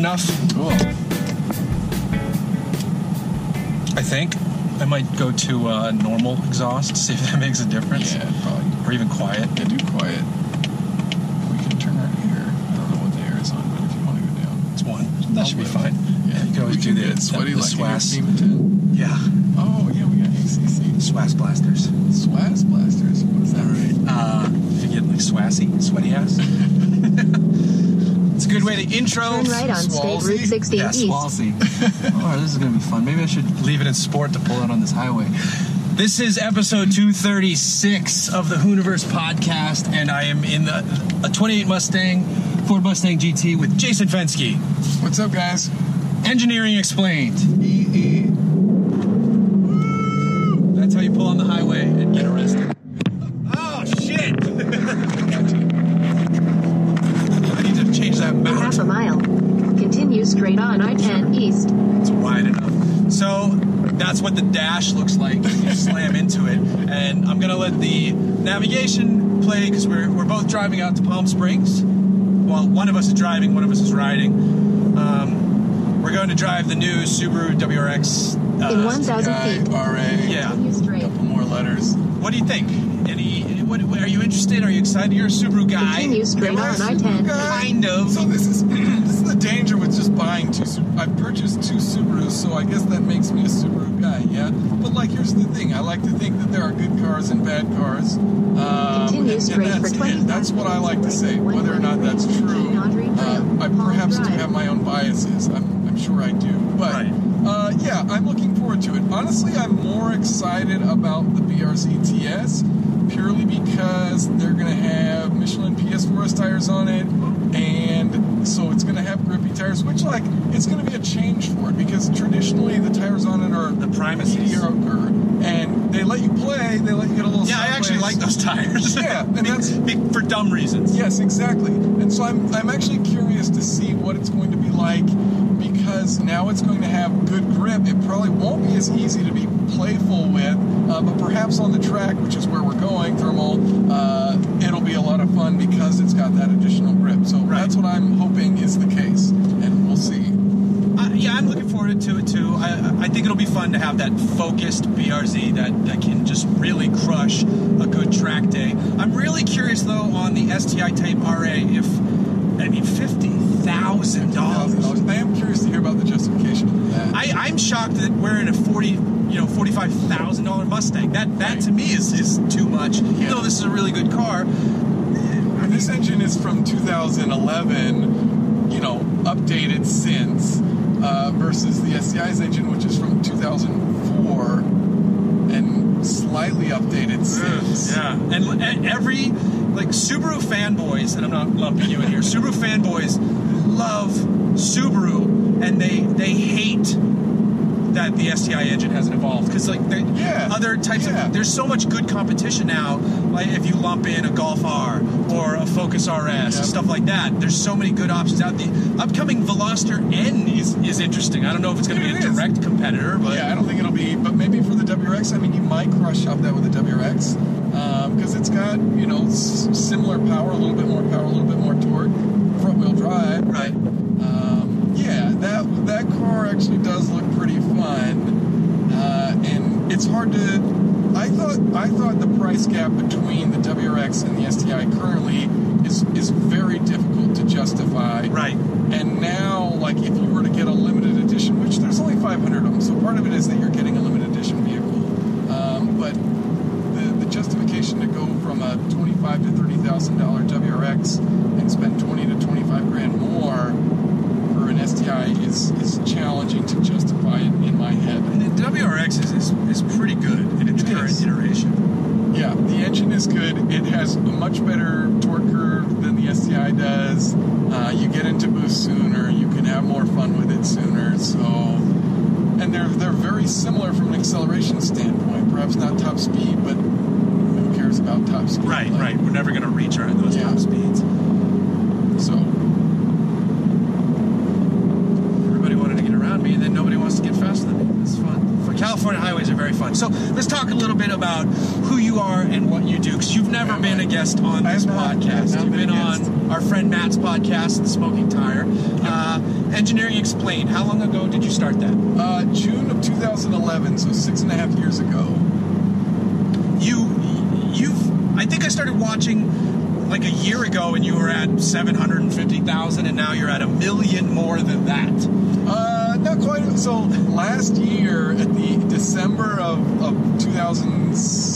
enough. Cool. I think. I might go to uh, normal exhaust, see if that makes a difference. Yeah, probably. Or even quiet. Yeah, do quiet. We can turn that here. I don't know what the air is on, but if you want to go down, It's one. That should be fine. Yeah, you can always do the, sweaty the, the like SWAS. Yeah. Oh yeah, we got ACC. SWAS blasters. Swaz blasters. What is that? Right. Uh, if you get like swassy, sweaty ass. it's a good way to intro. Turn right on State Swalsey? Route 16 Yeah, East. Swalsey. oh, this is gonna be fun. Maybe I should leave it in sport to pull out on this highway. This is episode 236 of the Hooniverse podcast, and I am in the, a 28 Mustang, Ford Mustang GT with Jason Fenske. What's up, guys? Engineering explained. EE. That's how you pull on the highway and get arrested. Oh shit! I need to change that In mount. half a mile. Continue straight on I-10 East. It's wide enough. So that's what the dash looks like. You slam into it, and I'm gonna let the navigation play because we're we're both driving out to Palm Springs. Well, one of us is driving, one of us is riding. Um, we're going to drive the new Subaru WRX. Uh, In 1,000 feet. RA. Yeah. Continue straight. Couple more letters. What do you think? Any? What, are you interested? Are you excited? You're a Subaru guy. Continue straight Am I a on Subaru I-10. guy? Kind of. So this is this is the danger with just buying two. Sub- I purchased two Subarus, so I guess that makes me a Subaru guy. Yeah. But like, here's the thing. I like to think that there are good cars and bad cars. Um, Continue and- straight and that's 25 it. That's what I like to say. Whether or not that's true, uh, I perhaps do have my own biases. I'm, I'm sure I do. But uh, yeah, I'm looking forward to it. Honestly, I'm more excited about the BRZ TS purely because they're going to have Michelin PS4S tires on it, and so it's going to have grippy tires, which like it's going to be a change for it because traditionally the tires on it are The primacy and they let you play, they let you get a little. Yeah, I actually like those tires. Yeah, and that's- for dumb reasons. Yes, exactly. And so I'm, I'm actually curious to see what it's going to be like because now it's going to have good grip. It probably won't be as easy to be playful with, uh, but perhaps on the track, which is where we're going, thermal, uh, it'll be a lot of fun because it's got that additional grip. So Right. that's what I'm hoping is the case, and we'll see. Uh, yeah, I'm looking forward to it too. I, I think it'll be fun to have that focused BRZ that, that can just really crush a good track day. I'm really curious though on the STI Type RA if I mean fifty thousand dollars. I am curious to hear about the justification of that. I, I'm shocked that we're in a forty, you know, forty-five thousand dollar Mustang. That that to me is, is too much. Even Yeah. though this is a really good car. And this engine is from 2011, you know, updated since, uh, versus the STI's engine, which is from 2004 and slightly updated since. Yeah, and, and every like Subaru fanboys, and I'm not lumping you in here. Subaru fanboys love Subaru, and they they hate that the STI engine hasn't evolved because like the Yeah, other types yeah. of there's so much good competition now. Like if you lump in a Golf R or a Focus RS Yep. stuff like that, there's so many good options out. The upcoming Veloster N is is interesting. I don't know if it's going to be a is. direct competitor, but Yeah, I don't think it'll be, but maybe for the WRX, I mean, you might cross shop that with the WRX because it's got, you know, similar power, a little bit more power, a little bit more torque, front wheel drive. right. Um, yeah, that that car actually does look pretty it's hard to. I thought I thought the price gap between the WRX and the STI currently is is very difficult to justify. Right. And now, like, if you were to get a limited edition, which there's only 500 of them, so part of it is that you're getting a limited edition vehicle, um, but the, the justification to go from a twenty-five to thirty thousand dollar WRX and spend twenty to twenty-five grand more for an STI is is challenging to justify in, in my head. And the WRX is, is, is pretty good in its It current is. iteration. Yeah, the engine is good. It has much better torque curve than the STI does. Uh, you get into boost sooner. You can have more fun with it sooner. So, and they're they're very similar from an acceleration standpoint. Perhaps not top speed, but who cares about top speed? Right, Like, right. We're never going to reach our, those Yeah. top speeds. So, Everybody wanted to get around me, and then nobody wants to get faster than me. It's fun. For California highways are very fun. So let's talk a little bit about who you are and what you do, because you've never Am been I? a guest on this podcast. not You've been been on our friend Matt's podcast, The Smoking Tire. Uh, Engineering Explained. How long ago did you start that? Uh, June of 2011, so six and a half years ago. You, you've. I think I started watching like a year ago, and you were at seven hundred and fifty thousand, and now you're at a million more than that. Uh, not quite. So last year, at the December of, of 2016,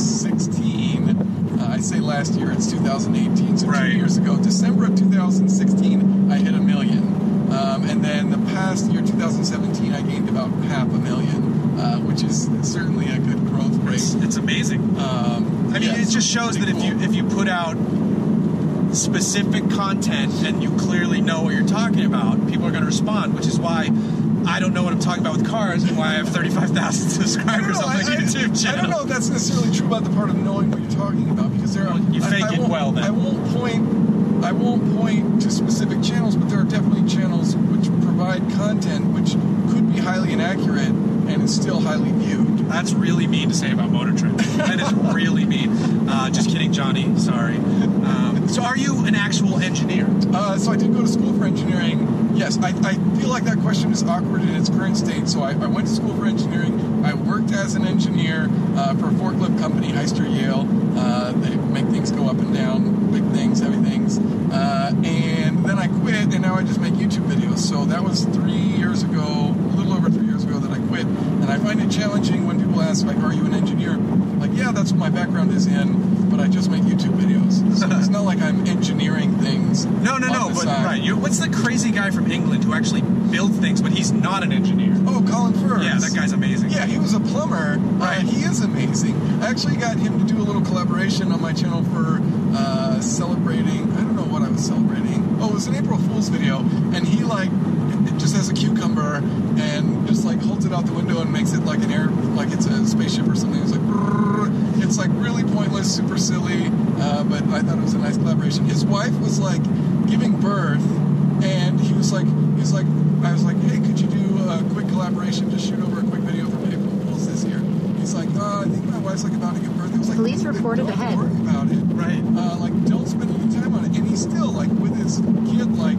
say last year, it's 2018, so Right. two years ago, December of 2016, I hit a million. Um, and then the past year, 2017, I gained about half a million, uh, which is certainly a good growth rate. It's, it's amazing. Um, I mean, yeah, it just shows that pretty if you if you put out specific content and you clearly know what you're talking about, people are going to respond. Which is why I don't know what I'm talking about with cars and why I have 35,000 I don't subscribers on my I- I- YouTube channel. I don't know if that's necessarily true about the part of knowing what you're talking about because there are. Well, you I- fake I it won't- well, then. I won't point. I won't point to specific channels, but there are definitely channels which provide content which could be highly inaccurate and is still highly viewed. That's really mean to say about Motor Trend. That is really mean. Uh, just kidding, Johnny. Sorry. Um, so, are you an actual engineer? Uh, so I did go to school for engineering. Yes, I, I feel like that question is awkward in its current state. So I, I went to school for engineering. I worked as an engineer uh, for a forklift company, Hyster-Yale. Uh, they make things go up and down, big things, heavy things. Uh, and then I quit, and now I just make YouTube videos. So that was three years ago, a little over three years ago that I quit. And I find it challenging when people ask, like, "Are you an engineer?" Like, yeah, that's what my background is in, but I just make YouTube videos. So it's not like I'm engineering things. No, no, no. But right, you what's the crazy guy from England who actually builds things, but he's not an engineer? Oh, Colin Furze. Yeah, that guy's amazing. Yeah, he was a plumber. Right. Uh, he is amazing. I actually got him to do a little collaboration on my channel for uh, celebrating. I don't know what I was celebrating. Oh, it was an April Fool's video, and he like just has a cucumber and just like holds it out the window and makes it like an air, like it's a spaceship or something. It's like. brrrr. It's like really pointless, super silly, uh, but I thought it was a nice collaboration. His wife was like giving birth, and he was like, he was like, I was like, hey, could you do a quick collaboration? Just shoot over a quick video from April Fools this year. He's like, uh, I think my wife's like about to give birth. It was like, Police "Then reported don't ahead." Worry about it, Right. Uh, like, don't spend any time on it. And he's still like with his kid, like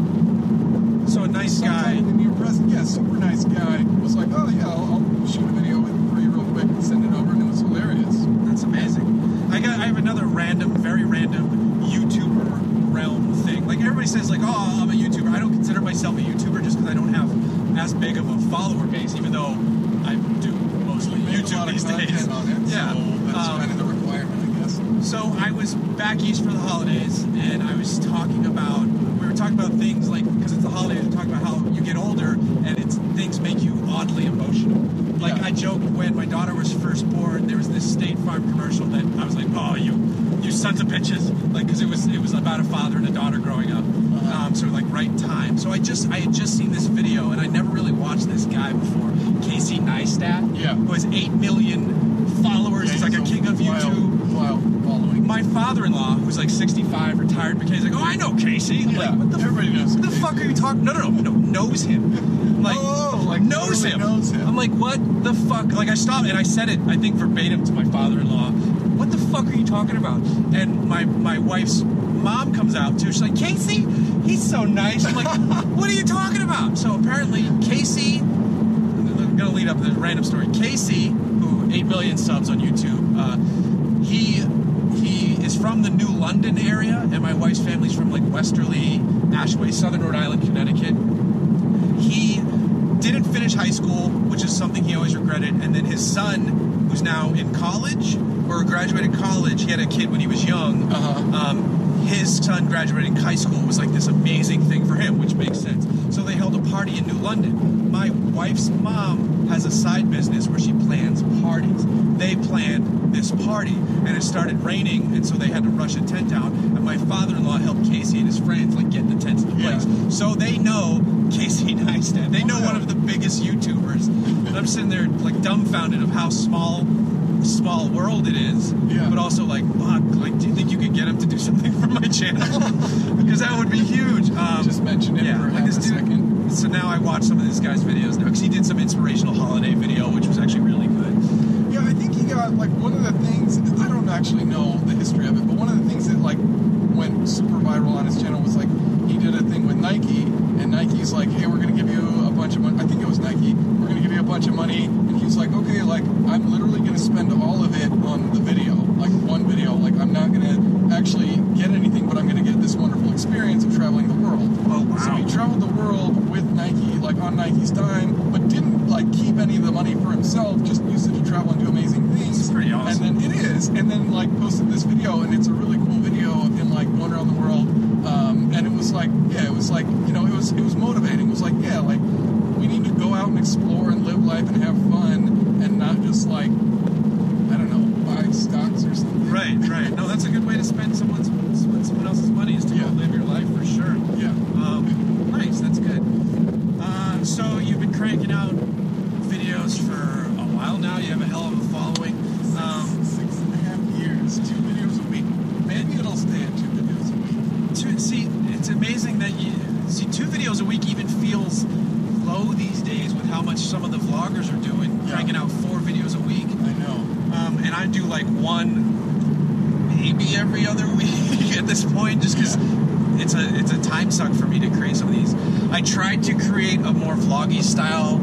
So a nice guy. in the near present. Yeah, super nice guy. Was like, oh yeah, I'll, I'll shoot a video for you real quick and send it over, and it was hilarious. That's amazing. I got. I have another random, very random YouTuber realm thing. Like everybody says, like, oh, I'm a YouTuber. I don't consider myself a YouTuber just because I don't have as big of a follower base, even though I do mostly YouTube these days. on it, yeah. so that's Um, kind of the requirement, I guess. So I was back east for the holidays, and I was talking about we were talking about things like because it's the holidays, we talking about how you get older and it's things make you oddly emotional. Like Yeah. I joked when my daughter was first born, there was this State Farm commercial that I was like, oh you, you sons of bitches, like because it was it was about a father and a daughter growing up. Uh-huh. Um, so like right time. So I just I had just seen this video and I never really watched this guy before, Casey Neistat. Yeah. Who has eight million followers. he's like a king of wild, YouTube Wild following. my father-in-law, who's like 65, retired McKay, he's like, oh, I know Casey. Yeah, like, what the, everybody knows what the fuck are you talking? No, no, no, no, knows him. Like, Oh, like knows him. knows him. I'm like, what the fuck? Like, I stopped and I said it, I think verbatim to my father-in-law. What the fuck are you talking about? And my my wife's mom comes out too. She's like, Casey, he's so nice. I'm like, what are you talking about? So apparently, Casey. I'm gonna lead up to this random story. Casey, who eight million subs on YouTube, uh, he he is from the New London area, and my wife's family's from like Westerly, Ashaway, Southern Rhode Island, Connecticut. Didn't finish high school, which is something he always regretted, and then his son, who's now in college or graduated college, he had a kid when he was young. Uh-huh. Um, his son graduating high school was like this amazing thing for him, which makes sense. So they held a party in New London. My wife's mom has a side business where she plans parties. They planned this party, and it started raining, and so they had to rush a tent out. And my father-in-law helped Casey and his friends like get the tents into Yeah. place. So they know Casey Neistat. They know one of the biggest YouTubers. And I'm sitting there like dumbfounded of how small small world it is. Yeah. But also like, fuck, like do you think you could get him to do something for my channel? because that would be huge. Um, Just mention it yeah, for like this a dude, second. So now I watch some of this guy's videos now because he did some inspirational holiday video, which was actually really good. Yeah, I think he he got like one of the things I don't actually know the history of it, but one of the things that like went super viral on his channel was like he did a thing with Nike, and Nike's like, hey, we're gonna give you a bunch of money. I think it was Nike. We're gonna give you a bunch of money, and he's like, okay, like I'm literally gonna spend all of it on the video, like one video. Like I'm not gonna actually get anything, but I'm gonna get this wonderful experience of traveling the world. Oh, wow. So he traveled the world with Nike, like on Nike's dime, but didn't like keep any of the money for himself. Just used it to travel and do amazing things. It's pretty awesome. And then it is, and then like posted this video, and it's a really cool video of him like going around the world. Um, and it was like, yeah, it was like, you know, it was it was motivating. It was like, yeah, like we need to go out and explore and live life and have fun, and not just like, I don't know, buy stocks or something. Right, right. No, that's a good way to spend someone's spend someone else's money is to Yeah. go live your life for sure. Yeah. Um, nice, that's good. Uh, so you've been cranking out videos for a while now. You have a hell of a following. Um, Six and a half years, two videos a week. Maybe it'll stay at two videos a week. to, see, it's amazing that you see two videos a week even feels low these days with how much some of the vloggers are doing, Yeah. cranking out four videos a week. I know. Um, and I do like one, maybe every other week at this point, just because it's a it's a time suck for me to create some of these. I tried to create a more vloggy style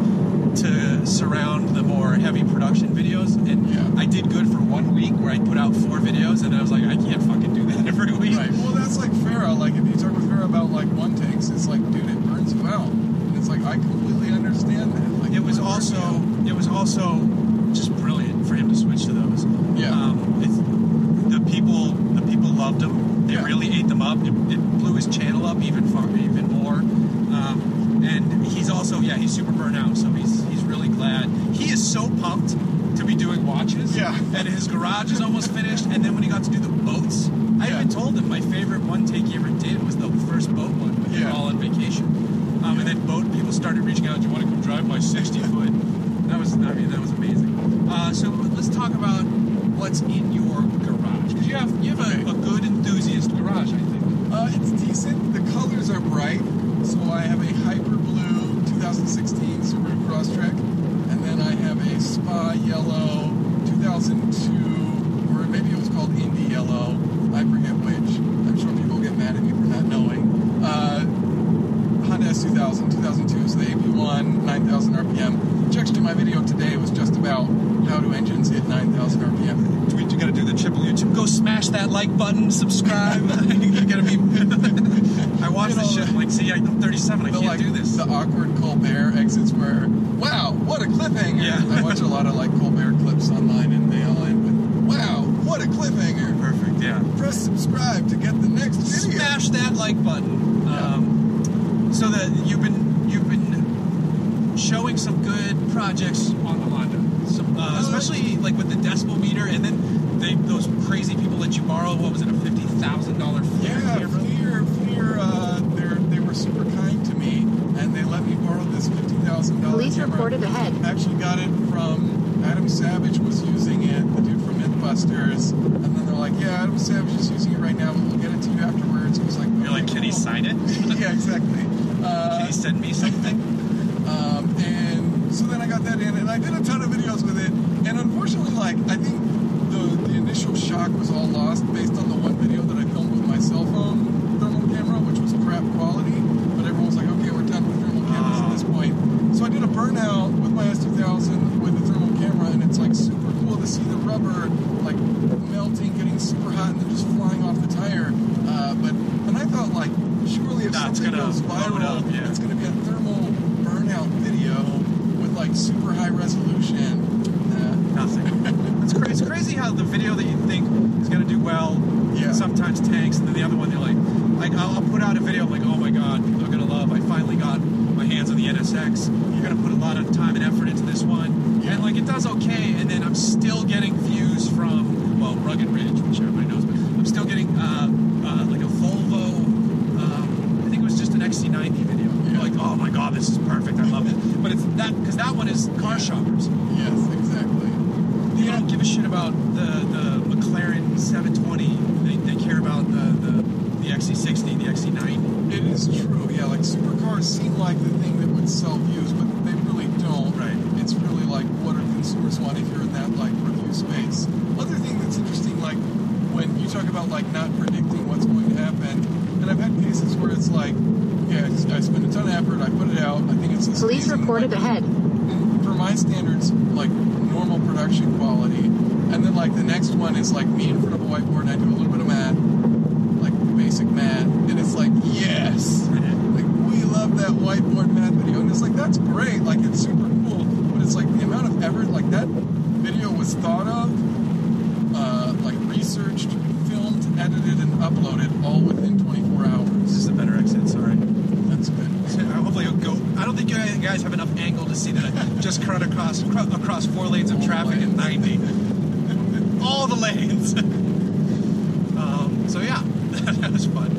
to surround the more heavy production videos, and Yeah. I did good for one week where I put out four videos, and I was like, I can't fucking do that every week. Right. Well, that's like Farah. Like, if you talk with Farah about like one takes, it's like, dude, it burns you out. And it's like, I completely understand that. Like, It was burns also me out. it was also just brilliant for him to switch to those. Yeah. Um, it's, the people the people loved him. They Yeah. really ate them up. It, it blew his channel up even far, even more. Um, and he's also yeah he's super burnt out, so he's he's really glad. He is so pumped to be doing watches. Yeah. And his garage is almost finished. And then when he got to do the boats, I Yeah. even told him my favorite one take he ever did was the first boat one. when they were Yeah. all on vacation. Um, and then boat people started reaching out. Do you want to come drive my 60 foot? That was, I mean, that was amazing. Uh, so let's talk about what's in your garage you have you have a, a good enthusiast garage, I think. Uh, it's decent. The colors are bright. So I have a hyper blue 2016 Subaru Crosstrek, and then I have a Spa Yellow 2002, or maybe it was called Indy Yellow. I forget which. I'm sure people get mad at me for not knowing. Uh, Honda S2000, 2002, so the AP1, 9,000 RPM. Checks to my video today was just about how do engines hit 9,000 RPM. Do we you gotta do the triple YouTube? Go smash that like button, subscribe. you gotta be. I watch the shit. Like, see, I'm 37. I the, can't like, do this. The awkward Colbert exits where, wow, what a cliffhanger. Yeah. I watch a lot of like Colbert clips online and they all end with, wow, what a cliffhanger. Perfect. Yeah. Press subscribe to get the next video. smash that like button. Um, so that you've been you've been showing some good projects on the Honda, some, uh, especially like with the decibel meter, and then they those crazy people that you borrow. What was it, a fifty thousand dollar Yeah, camera? FLIR, FLIR, uh, they're, they were super kind to me and they let me borrow this $50,000 Police camera. reported ahead. Actually got it from Adam Savage was using it, the dude from Mythbusters. And then they're like, yeah, Adam Savage is using it right now, but we'll get it to you afterwards. He was like, You're like, "Okay, can he sign it? yeah, exactly. Uh, Can he send me something? um, and so then I got that in, and I did a ton of videos with it. And unfortunately, like I think the the initial shock was all lost based on the one video that I filmed with my cell phone thermal camera, which was crap quality. But everyone was like, okay, we're done with thermal cameras at this point. So I did a burnout with my S2000 with the thermal camera, and it's like super cool to see the rubber like melting, getting super hot, and then just flying off the tire. Uh, but and I thought like, surely if That's something gonna goes blow viral, it up, yeah. it's gonna be a thermal burnout video with like super high resolution. Nah. Nothing. It's, cra- it's crazy how the video that you think is gonna do well Yeah. sometimes tanks, and then the other one they're like, like I'll, I'll put out a video, I'm like, oh my god, people are gonna love. I finally got my hands on the NSX. You're gonna put a lot of time and effort into this one, Yeah. and like it does okay, and then I'm still getting views from well, Rugged Ridge, which everybody knows, but I'm still getting uh, uh, like a Volvo. Um, I think it was just an XC90 video. Yeah. Like, oh my god, this is perfect. I love it. But it's that because that one is car shoppers. Yes, exactly. They don't give a shit about the, the McLaren 720. They, they care about the, the, the XC60, the XC90. It is true, yeah. Like supercars seem like the thing that would sell views, but they really don't. Right. It's really like what do consumers want if you're in that like review space. Other thing that's interesting, like when you talk about like not predicting what's going to happen, and I've had cases where it's like, yeah, I spent a ton of effort, I put it out, I think it's this Police amazing, reported like, ahead. for my standards, like normal production quality. And then like the next one is like me in front of a whiteboard and I do a little bit of math, like basic and it's like, yes. Like we love that whiteboard math video. And it's like that's great, like it's super cool. But it's like the amount of effort, like that video was thought of, uh, like researched, filmed, edited, and uploaded all within 24 hours. This is a better exit. Sorry. That's good. Hopefully it'll go. I don't think you guys have enough angle to see that I just cut across across four lanes of traffic at 90. All the lanes. um, so yeah, that was fun.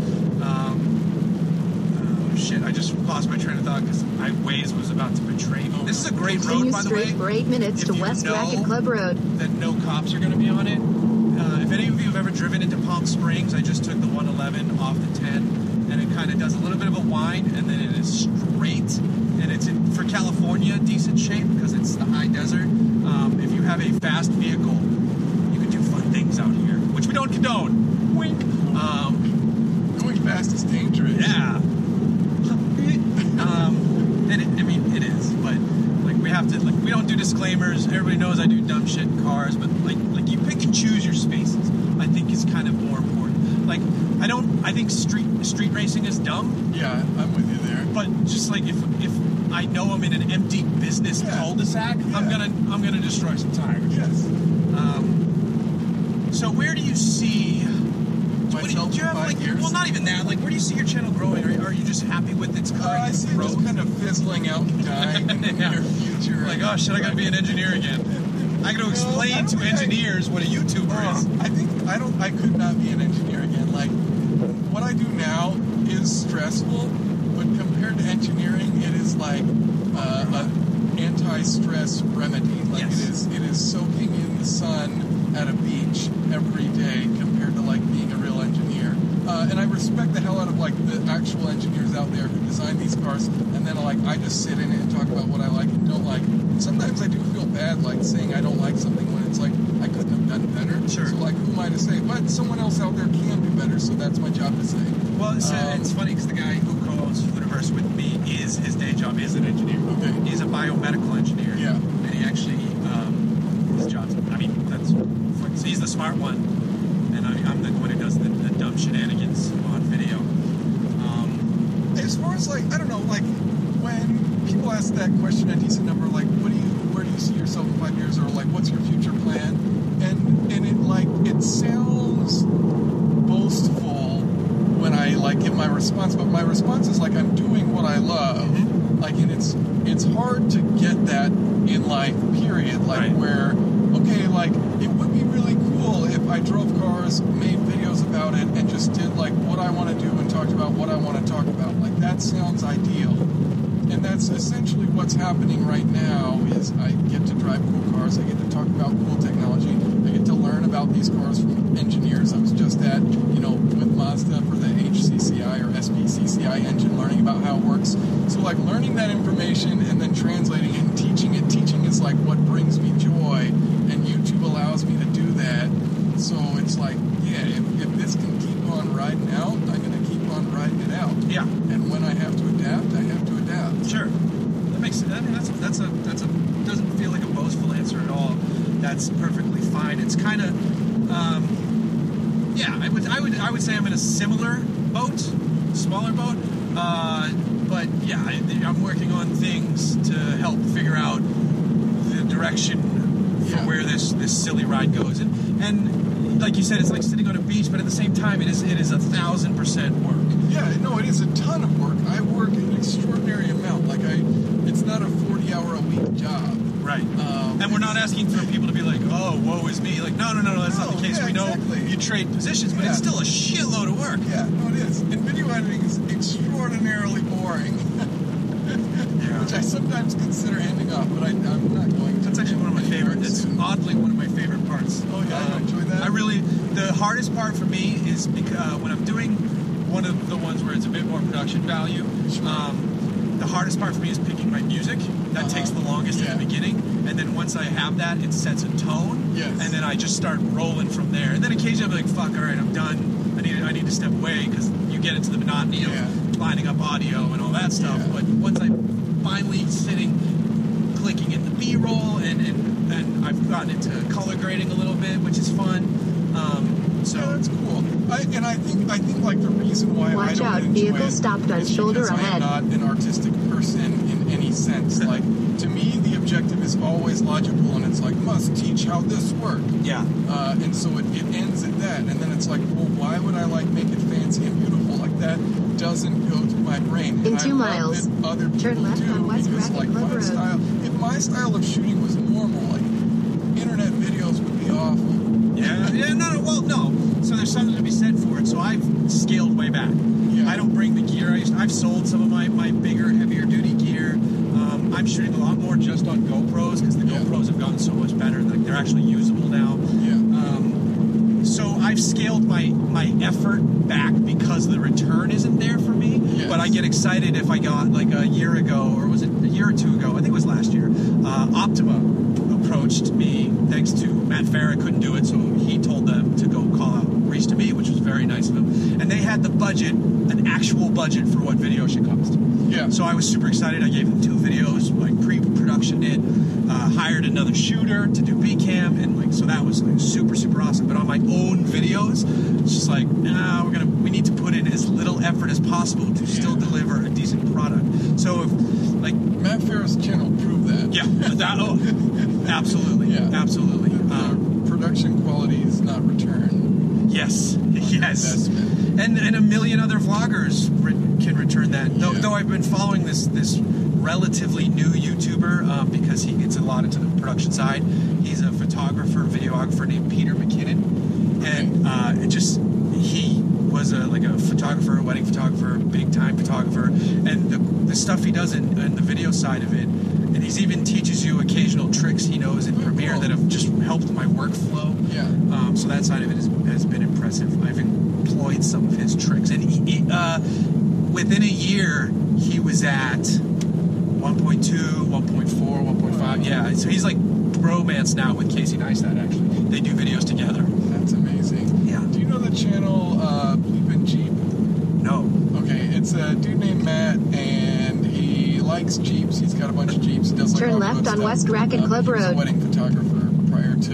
Um, oh shit! I just lost my train of thought because my Waze was about to betray me. This is a great road, by the way. for 8 minutes If to West Racquet Club Road. that no cops are going to be on it. Uh, if any of you have ever driven into Palm Springs, I just took the 111 off the 10, and it kind of does a little bit of a wind, and then it is straight, and it's in, for California decent shape because it's the high desert. Um, if you have a fast vehicle, you can do fun things out here, which we don't condone. Wink. Um, Going fast is dangerous. yeah. um, and it, I mean, it is, but like we have to, like we don't do disclaimers. Everybody knows I do dumb shit in cars, but like, like you pick and choose your spaces. I think is kind of more important. Like, I don't, I think street street racing is dumb, Yeah, I'm with you there. but just like if if I know I'm in an empty business Yeah. cul-de-sac, I'm gonna I'm gonna destroy some tires. Yes. Um, so where do you see? What do you, Myself do you in have five like? Years? Well, not even that. Like, where do you see your channel growing? Are, are you just happy with its current Uh, I see it growth? just kind of fizzling out and dying in the Yeah. near future. like, oh shit, I gotta be an engineer again. I gotta Well, I explain don't to think I- engineers what a YouTuber Uh, is. I think I don't. I could not be an engineer again. Like what I do now is stressful, but compared to engineering, it is like uh, a anti-stress remedy. Like Yes. it is. It is soaking in the sun at a beach every day compared to like being a real engineer. Uh, and I respect the hell out of like the actual engineers out there who design these cars, and then like I just sit in it and talk about what I like and don't like. Sometimes I do feel bad like saying I don't like something when it's like I couldn't have done better. Sure. So like, who am I to say? But someone else out there can do better, so that's my job to say. Well, it's, uh, Um, it's funny because the guy who co-owns Hooniverse with me is his day job is an engineer. Okay. He's a biomedical engineer. Yeah. And he actually, um, his job's. I mean, that's. So he's the smart one, and I, I'm the one who does the, the dumb shenanigans on video. Um, As far as like, I don't know, like when people ask that question a decent number, like, what do you, where do you see yourself in five years, or like, what's your future plan? And and it like it sounds boastful when I like give my response, but my response is like I'm doing what I love. Like, and it's it's hard to get that in life. Period. Like Right. where okay, like it would be really cool if I drove cars, made videos about it, and just did like what I want to do and talked about what I want to talk about. Like that sounds ideal. And that's essentially what's happening right now is I get to drive cool cars, I get to talk about cool technology, I get to learn about these cars from engineers. I was just at, you know, with Mazda for the HCCI or SPCCI engine, learning about how it works. So like learning that information and then translating it and teaching it. Teaching is like what brings me joy, and YouTube allows me to do that. So it's like, yeah, if, if this can keep on riding out, I'm gonna keep on riding it out. Yeah. And when I have to adapt, I have to adapt. Sure. That makes sense. I mean, that's that's a that's a doesn't feel like a boastful answer at all. That's perfectly fine. It's kind of, um, yeah. I would I would I would say I'm in a similar boat, smaller boat. Uh, but yeah, I, I'm working on things to help figure out the direction for Yeah. where this this silly ride goes. And and like you said, it's like sitting on a beach, but at the same time, it is it is a thousand percent work. Yeah, no, it is a ton of work. I work an extraordinary amount. Like I, it's not a 40 hour a week job. Right. Um, and we're not asking for people to be like, oh, woe is me. Like, no, no, no, no, that's not the case. yeah, we know exactly. you trade positions, but it's still a shitload of work. Yeah, no, it is. And video editing is extraordinarily boring, which I sometimes consider handing off, but I, I'm not going to. That's actually one of my favorite. It's oddly one of my favorite parts. Oh, yeah, I enjoy that? I really. The hardest part for me is because uh, when I'm doing one of the ones where it's a bit more production value. Sure. Um, the hardest part for me is picking my music. That Uh-huh. takes the longest in the beginning, and then once I have that, it sets a tone. Yes. And then I just start rolling from there. And then occasionally I'm like, "Fuck, all right, I'm done. I need I need to step away because you get into the monotony Yeah. of lining up audio and all that stuff. Yeah. But once I'm finally sitting, clicking in the B-roll, and and, and I've gotten into color grading a little bit, which is fun. Um, so Yeah, that's cool. I, and I think I think like the reason why I Watch don't out, enjoy vehicle stopped on is shoulder because ahead. I am not an artistic person in any sense. like to me, the objective is always logical, and it's like must teach how this works. yeah. Uh, and so it, it ends at that, and then it's like, well, why would I like make it fancy and beautiful like that? Doesn't go to my brain. In And I two love miles, that Other turn left do on West because, Racquet like Club my Road. style. If my style of shooting was normal, like internet videos would be awful. Yeah, yeah, no, no, well, no. So there's something to be said for it. So I've scaled way back. Yeah. I don't bring the gear. I used, I've sold some of my, my bigger, heavier duty gear. Um, I'm shooting a lot more just on GoPros because the Yeah. GoPros have gotten so much better. Like they're actually usable now. Yeah. Um, so I've scaled my my effort back because the return isn't there for me. Yes. But I get excited if I got like a year ago, or was it a year or two ago? I think it was last year. Uh, Optima approached me thanks to Matt Farah couldn't do it, so he told them to go call out to me, which was very nice of him. And they had the budget, an actual budget for what video should cost. Yeah. So I was super excited. I gave them two videos, like pre-production it, uh, hired another shooter to do B cam, and like so that was like super super awesome. But on my own videos, it's just like nah, we're gonna we need to put in as little effort as possible to still deliver a decent product. So if like Matt Farah's channel proved that. yeah, that oh, absolutely, Yeah. absolutely. Um, production quality is not return. Yes, yes, and and a million other vloggers re- can return that. Though, Yeah. though I've been following this this relatively new YouTuber um, because he gets a lot into the production side. He's a photographer, videographer named Peter McKinnon, and uh, it just he was a like a photographer, a wedding photographer, big time photographer, and the, the stuff he does in, in the video side of it. He's even teaches you occasional tricks he knows in Oh, Premiere cool. that have just helped my workflow. Yeah. Um, so that side of it has, has been impressive. I've employed some of his tricks, and he, he, uh, within a year, he was at 1.2, 1.4, 1.5. Yeah, so he's like romance now with Casey Neistat. Actually, they do videos together. That's amazing. Yeah. Do you know the channel uh, Bleep and Jeep? No. Okay, it's a dude named Matt, likes Jeeps. He's got a bunch of Jeeps. He does like Turn off-road left on. West Racquet Um, Club he was Road. a wedding photographer prior to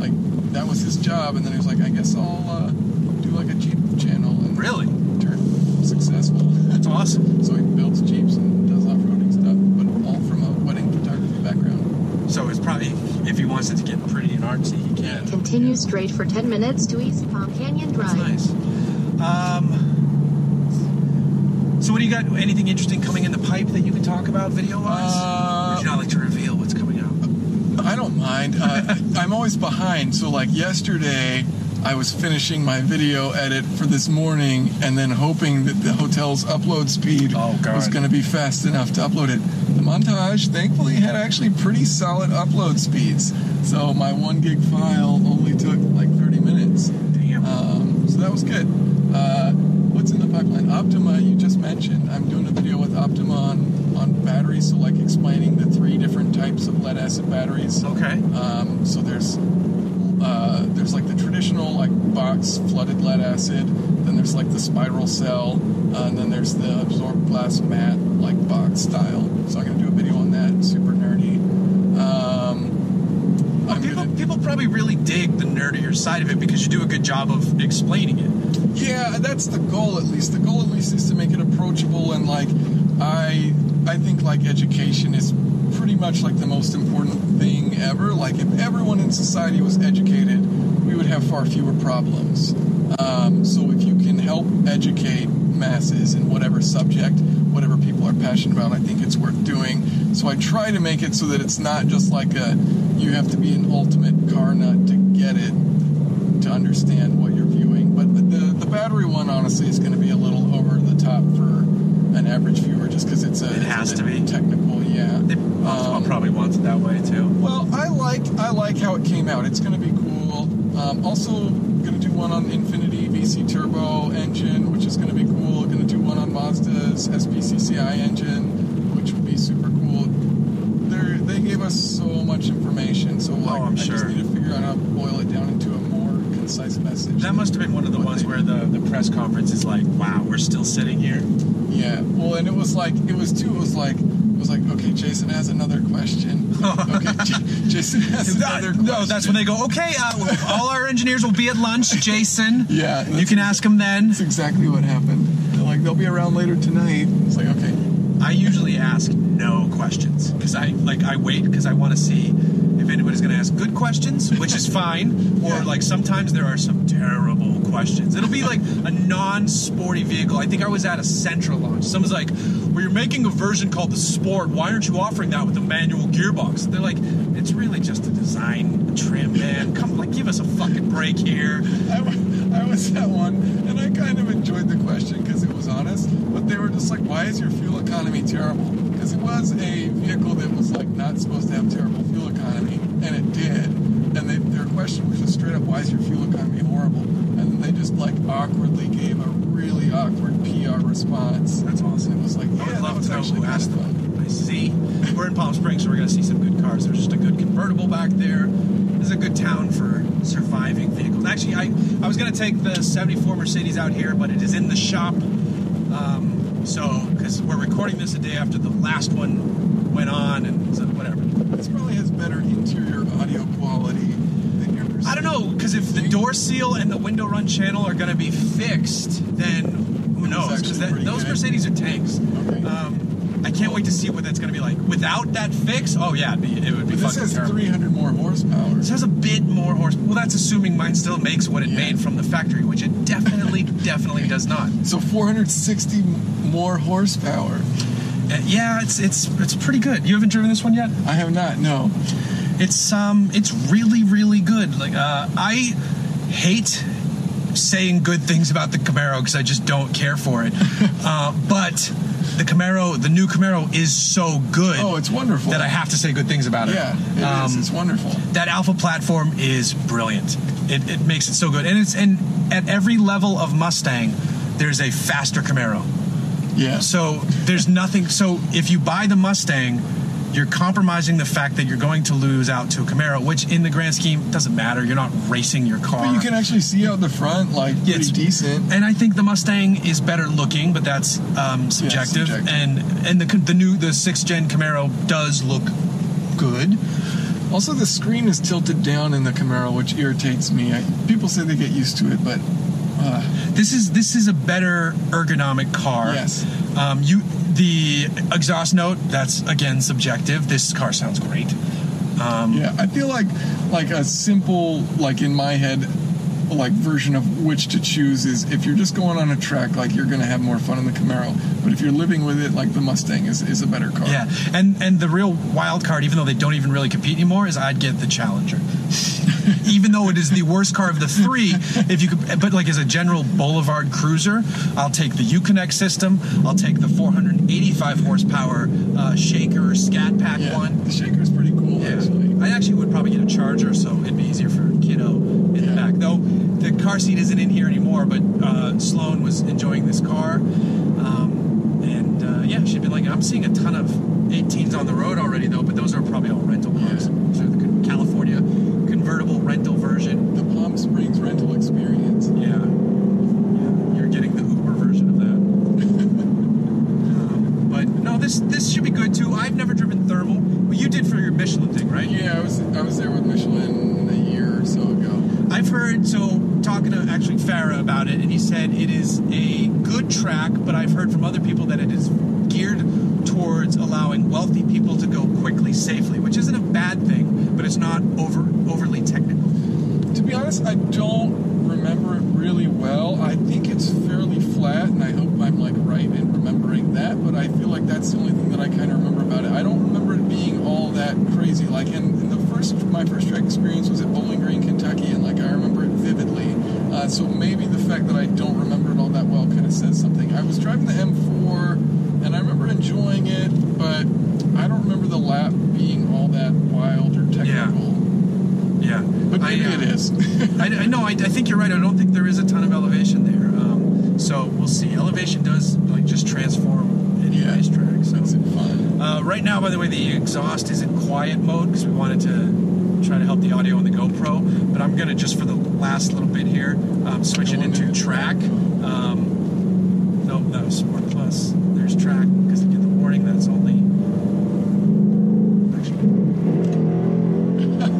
like that was his job, and then he was like, I guess I'll uh, do like a Jeep channel, and Really? turned successful. That's awesome. so he builds Jeeps and does off-roading stuff, but all from a wedding photography background. So it's probably if he wants it to get pretty and artsy, he can. Continue straight for 10 minutes to East Palm Canyon That's Drive. nice. Um, so what do you got? Anything interesting coming in the pipe that you can talk about video wise? Uh, would you not like to reveal what's coming out? I don't mind. Uh, I'm always behind. So, like yesterday, I was finishing my video edit for this morning and then hoping that the hotel's upload speed Oh, was going to be fast enough to upload it. The montage, thankfully, had actually pretty solid upload speeds. So, my one gig file only took like 30 minutes. Damn. Um, so, that was good. Uh, what's in the pipeline? Optima, you just mentioned. I'm doing a video with Optima on, on batteries, so like explaining the three different types of lead acid batteries. okay. Um, so there's uh, there's like the traditional like box flooded lead acid, then there's like the spiral cell, uh, and then there's the absorbed glass mat like box style. So I'm gonna do a video on that, super nerdy. Um, Well, people, gonna- people probably really dig the nerdier side of it because you do a good job of explaining it. Yeah, that's the goal at least. The goal at least is to make it approachable and like I I think like education is pretty much like the most important thing ever. Like if everyone in society was educated, we would have far fewer problems. Um, so if you can help educate masses in whatever subject, whatever people are passionate about, I think it's worth doing. So I try to make it so that it's not just like a you have to be an ultimate car nut to get it to understand what you're viewing. But the the battery one honestly is going to be a little over the top for an average viewer, just because it's a It it's has a to be. technical. Yeah. Um, probably wants it that way too. well, I like I like how it came out. It's going to be cool. Um, also, going to do one on Infiniti VC Turbo engine, which is going to be cool. Going to do one on Mazda's SPCCI engine, which would be super cool. They're, they gave us so much information, so like, Oh, I just need to figure out how to boil it down into a concise message. That must have been one of the ones where the, the press conference is like, wow, we're still sitting here. Yeah. Well, and it was like it was too. It was like it was like okay, Jason has another question. okay, J- Jason has another question. no, that's when they go, okay, uh, all our engineers will be at lunch, Jason. Yeah, You can ask them then. That's exactly what happened. They're like they'll be around later tonight. It's like okay. I usually ask no questions because I like I wait because I want to see anybody's going to ask good questions, which is fine, or Yeah. like sometimes there are some terrible questions. It'll be like a non-sporty vehicle. I think I was at a Sentra launch. Someone's like, "Well, you're making a version called the Sport. Why aren't you offering that with a manual gearbox?" They're like, "It's really just a design trim, man. Come, like, give us a fucking break here." I was at one, and I kind of enjoyed the question because it was honest. But they were just like, "Why is your fuel economy terrible?" Because it was a vehicle that was like not supposed to have terrible fuel economy, and it did. And they, their question was just straight up, "Why is your fuel economy horrible?" And then they just like awkwardly gave a really awkward PR response. That's awesome. It was like, I yeah, would that love was to know actually who kind asked of fun. I see. We're in Palm Springs, so we're going to see some good cars. There's just a good convertible back there. This is a good town for surviving vehicles. Actually, I, I was going to take the 74 Mercedes out here, but it is in the shop. Um, so, because we're recording this a day after the last one went on, and so whatever. This probably has better interior audio quality than your. I don't know, because if the door seal and the window run channel are going to be fixed, then who knows? Because those good. Mercedes are tanks. Okay. Um, I can't wait to see what that's going to be like. Without that fix, oh yeah, it'd be, it would be But this has terrible. 300 more horsepower. This has a bit more horse. Well, that's assuming mine still makes what it Yeah. made from the factory, which it definitely, does not. So 460 more horsepower. Uh, yeah, it's it's it's pretty good. You haven't driven this one yet? I have not. No. It's um, it's really really good. Like uh, I hate saying good things about the Camaro because I just don't care for it. uh, but the Camaro, the new Camaro, is so good. Oh, it's wonderful. that I have to say good things about it. Yeah, it is. Um, It's wonderful. that alpha platform is brilliant it, it makes it so good and it's and at every level of mustang there's a faster camaro Yeah. so there's nothing so if you buy the mustang you're compromising the fact that you're going to lose out to a camaro which in the grand scheme doesn't matter you're not racing your car But you can actually see out the front, like Yeah, pretty it's- decent. and I think the Mustang is better looking, but that's um, subjective. subjective. And and the the new the sixth gen Camaro does look good. Also, the screen is tilted down in the Camaro, which irritates me. I, people say they get used to it, but uh, This is this is a better ergonomic car. Yes. Um, you the exhaust note that's again subjective. This car sounds great. Um, yeah, I feel like like a simple, like in my head, like version of which to choose is if you're just going on a track, like you're gonna have more fun in the Camaro. But if you're living with it, like the Mustang is, is a better car. Yeah, and and the real wild card, even though they don't even really compete anymore, is I'd get the Challenger. even though it is the worst car of the three, if you could, but like as a general boulevard cruiser, I'll take the Uconnect system. I'll take the 485 horsepower uh, Shaker Scat Pack Yeah, one. the Shaker's pretty cool, Yeah. actually. I actually would probably get a Charger, so it'd be easier for kiddo in the Yeah. back. Though the car seat isn't in here anymore, but uh, Sloan was enjoying this car, um, and uh, yeah, she'd been like, "I'm seeing a ton of 18s on the road already, though, but those are probably all rental cars. Yeah. Are the California convertible rental version. The Palm Springs rental experience. Yeah, yeah, you're getting the Uber version of that. um, but no, this this should be good too. I've never driven thermal. Well, you did for your Michelin thing, right? Yeah, I was I was there with Michelin a year or so ago. I've heard so talking to actually Farah about it, and he said it is a good track, but I've heard from other people that it is geared towards allowing wealthy people to go quickly, safely, which isn't a bad thing, but it's not over overly technical. To be honest, I don't remember it really well. I think it's fairly flat, and I hope I'm like right in remembering that. But I feel like that's the only thing that I kind of remember about it. I don't remember it being all that crazy. Like in, in the first, my first track experience was at Bowling Green, Kentucky, and like I remember it vividly. Uh, so maybe the fact that I don't remember it all that well kind of says something. I was driving the M4, and I remember enjoying it, but I don't remember the lap being all that wild or technical. Yeah, But maybe I, uh, it is. I, I no, I, I think you're right. I don't think there is a ton of elevation there. So we'll see. Elevation does like just transform any of these tracks. Right now, by the way, the exhaust is in quiet mode because we wanted to try to help the audio on the GoPro. But I'm gonna just for the last little bit here um, switch it into in. track. Um, nope, that was Sport Plus. There's track because you get the warning that it's only.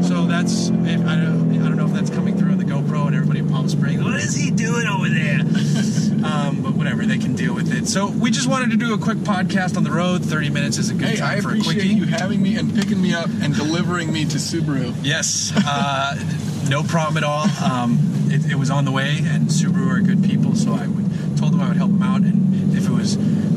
So that's if, I don't I don't know if that's coming through on the GoPro and everybody in Palm Springs. What is he doing over there? Um, but whatever, they can deal with it. So we just wanted to do a quick podcast on the road. Thirty minutes is a good Hey, time I for a quickie. appreciate you having me and picking me up and delivering me to Subaru. Yes, uh, no problem at all. Um, it, it was on the way, and Subaru are good people, so I would, told them I would help them out. And if it was,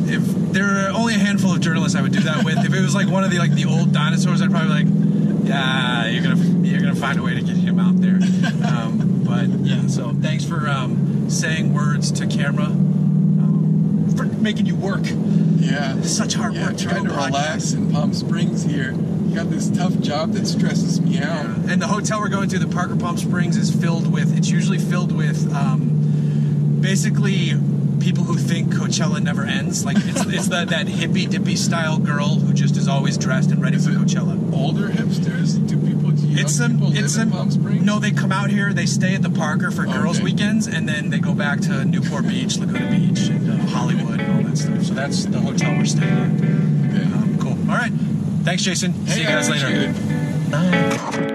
if there are only a handful of journalists I would do that with. If it was like one of the like the old dinosaurs, I'd probably be like, yeah, you're gonna you're gonna find a way to get him out there. Um, but yeah, so thanks for um, saying words to camera, um, for making you work. Yeah. Such hard Yeah, work to trying do to relax in Palm Springs here. You got this tough job that stresses me out. Yeah. And the hotel we're going to, the Parker Palm Springs, is filled with. It's usually filled with, um, basically, people who think Coachella never ends. Like it's it's that that hippy dippy style girl who just is always dressed and ready Is for Coachella. Older hipsters? Do people? It's some. It's some. No, they come out here. They stay at the Parker for girls' Okay. weekends, and then they go back to Newport Beach, Laguna Beach, and uh, Hollywood, and all that stuff. So that's the hotel we're staying at. Okay. Um, cool. All right. Thanks, Jason. See you guys later.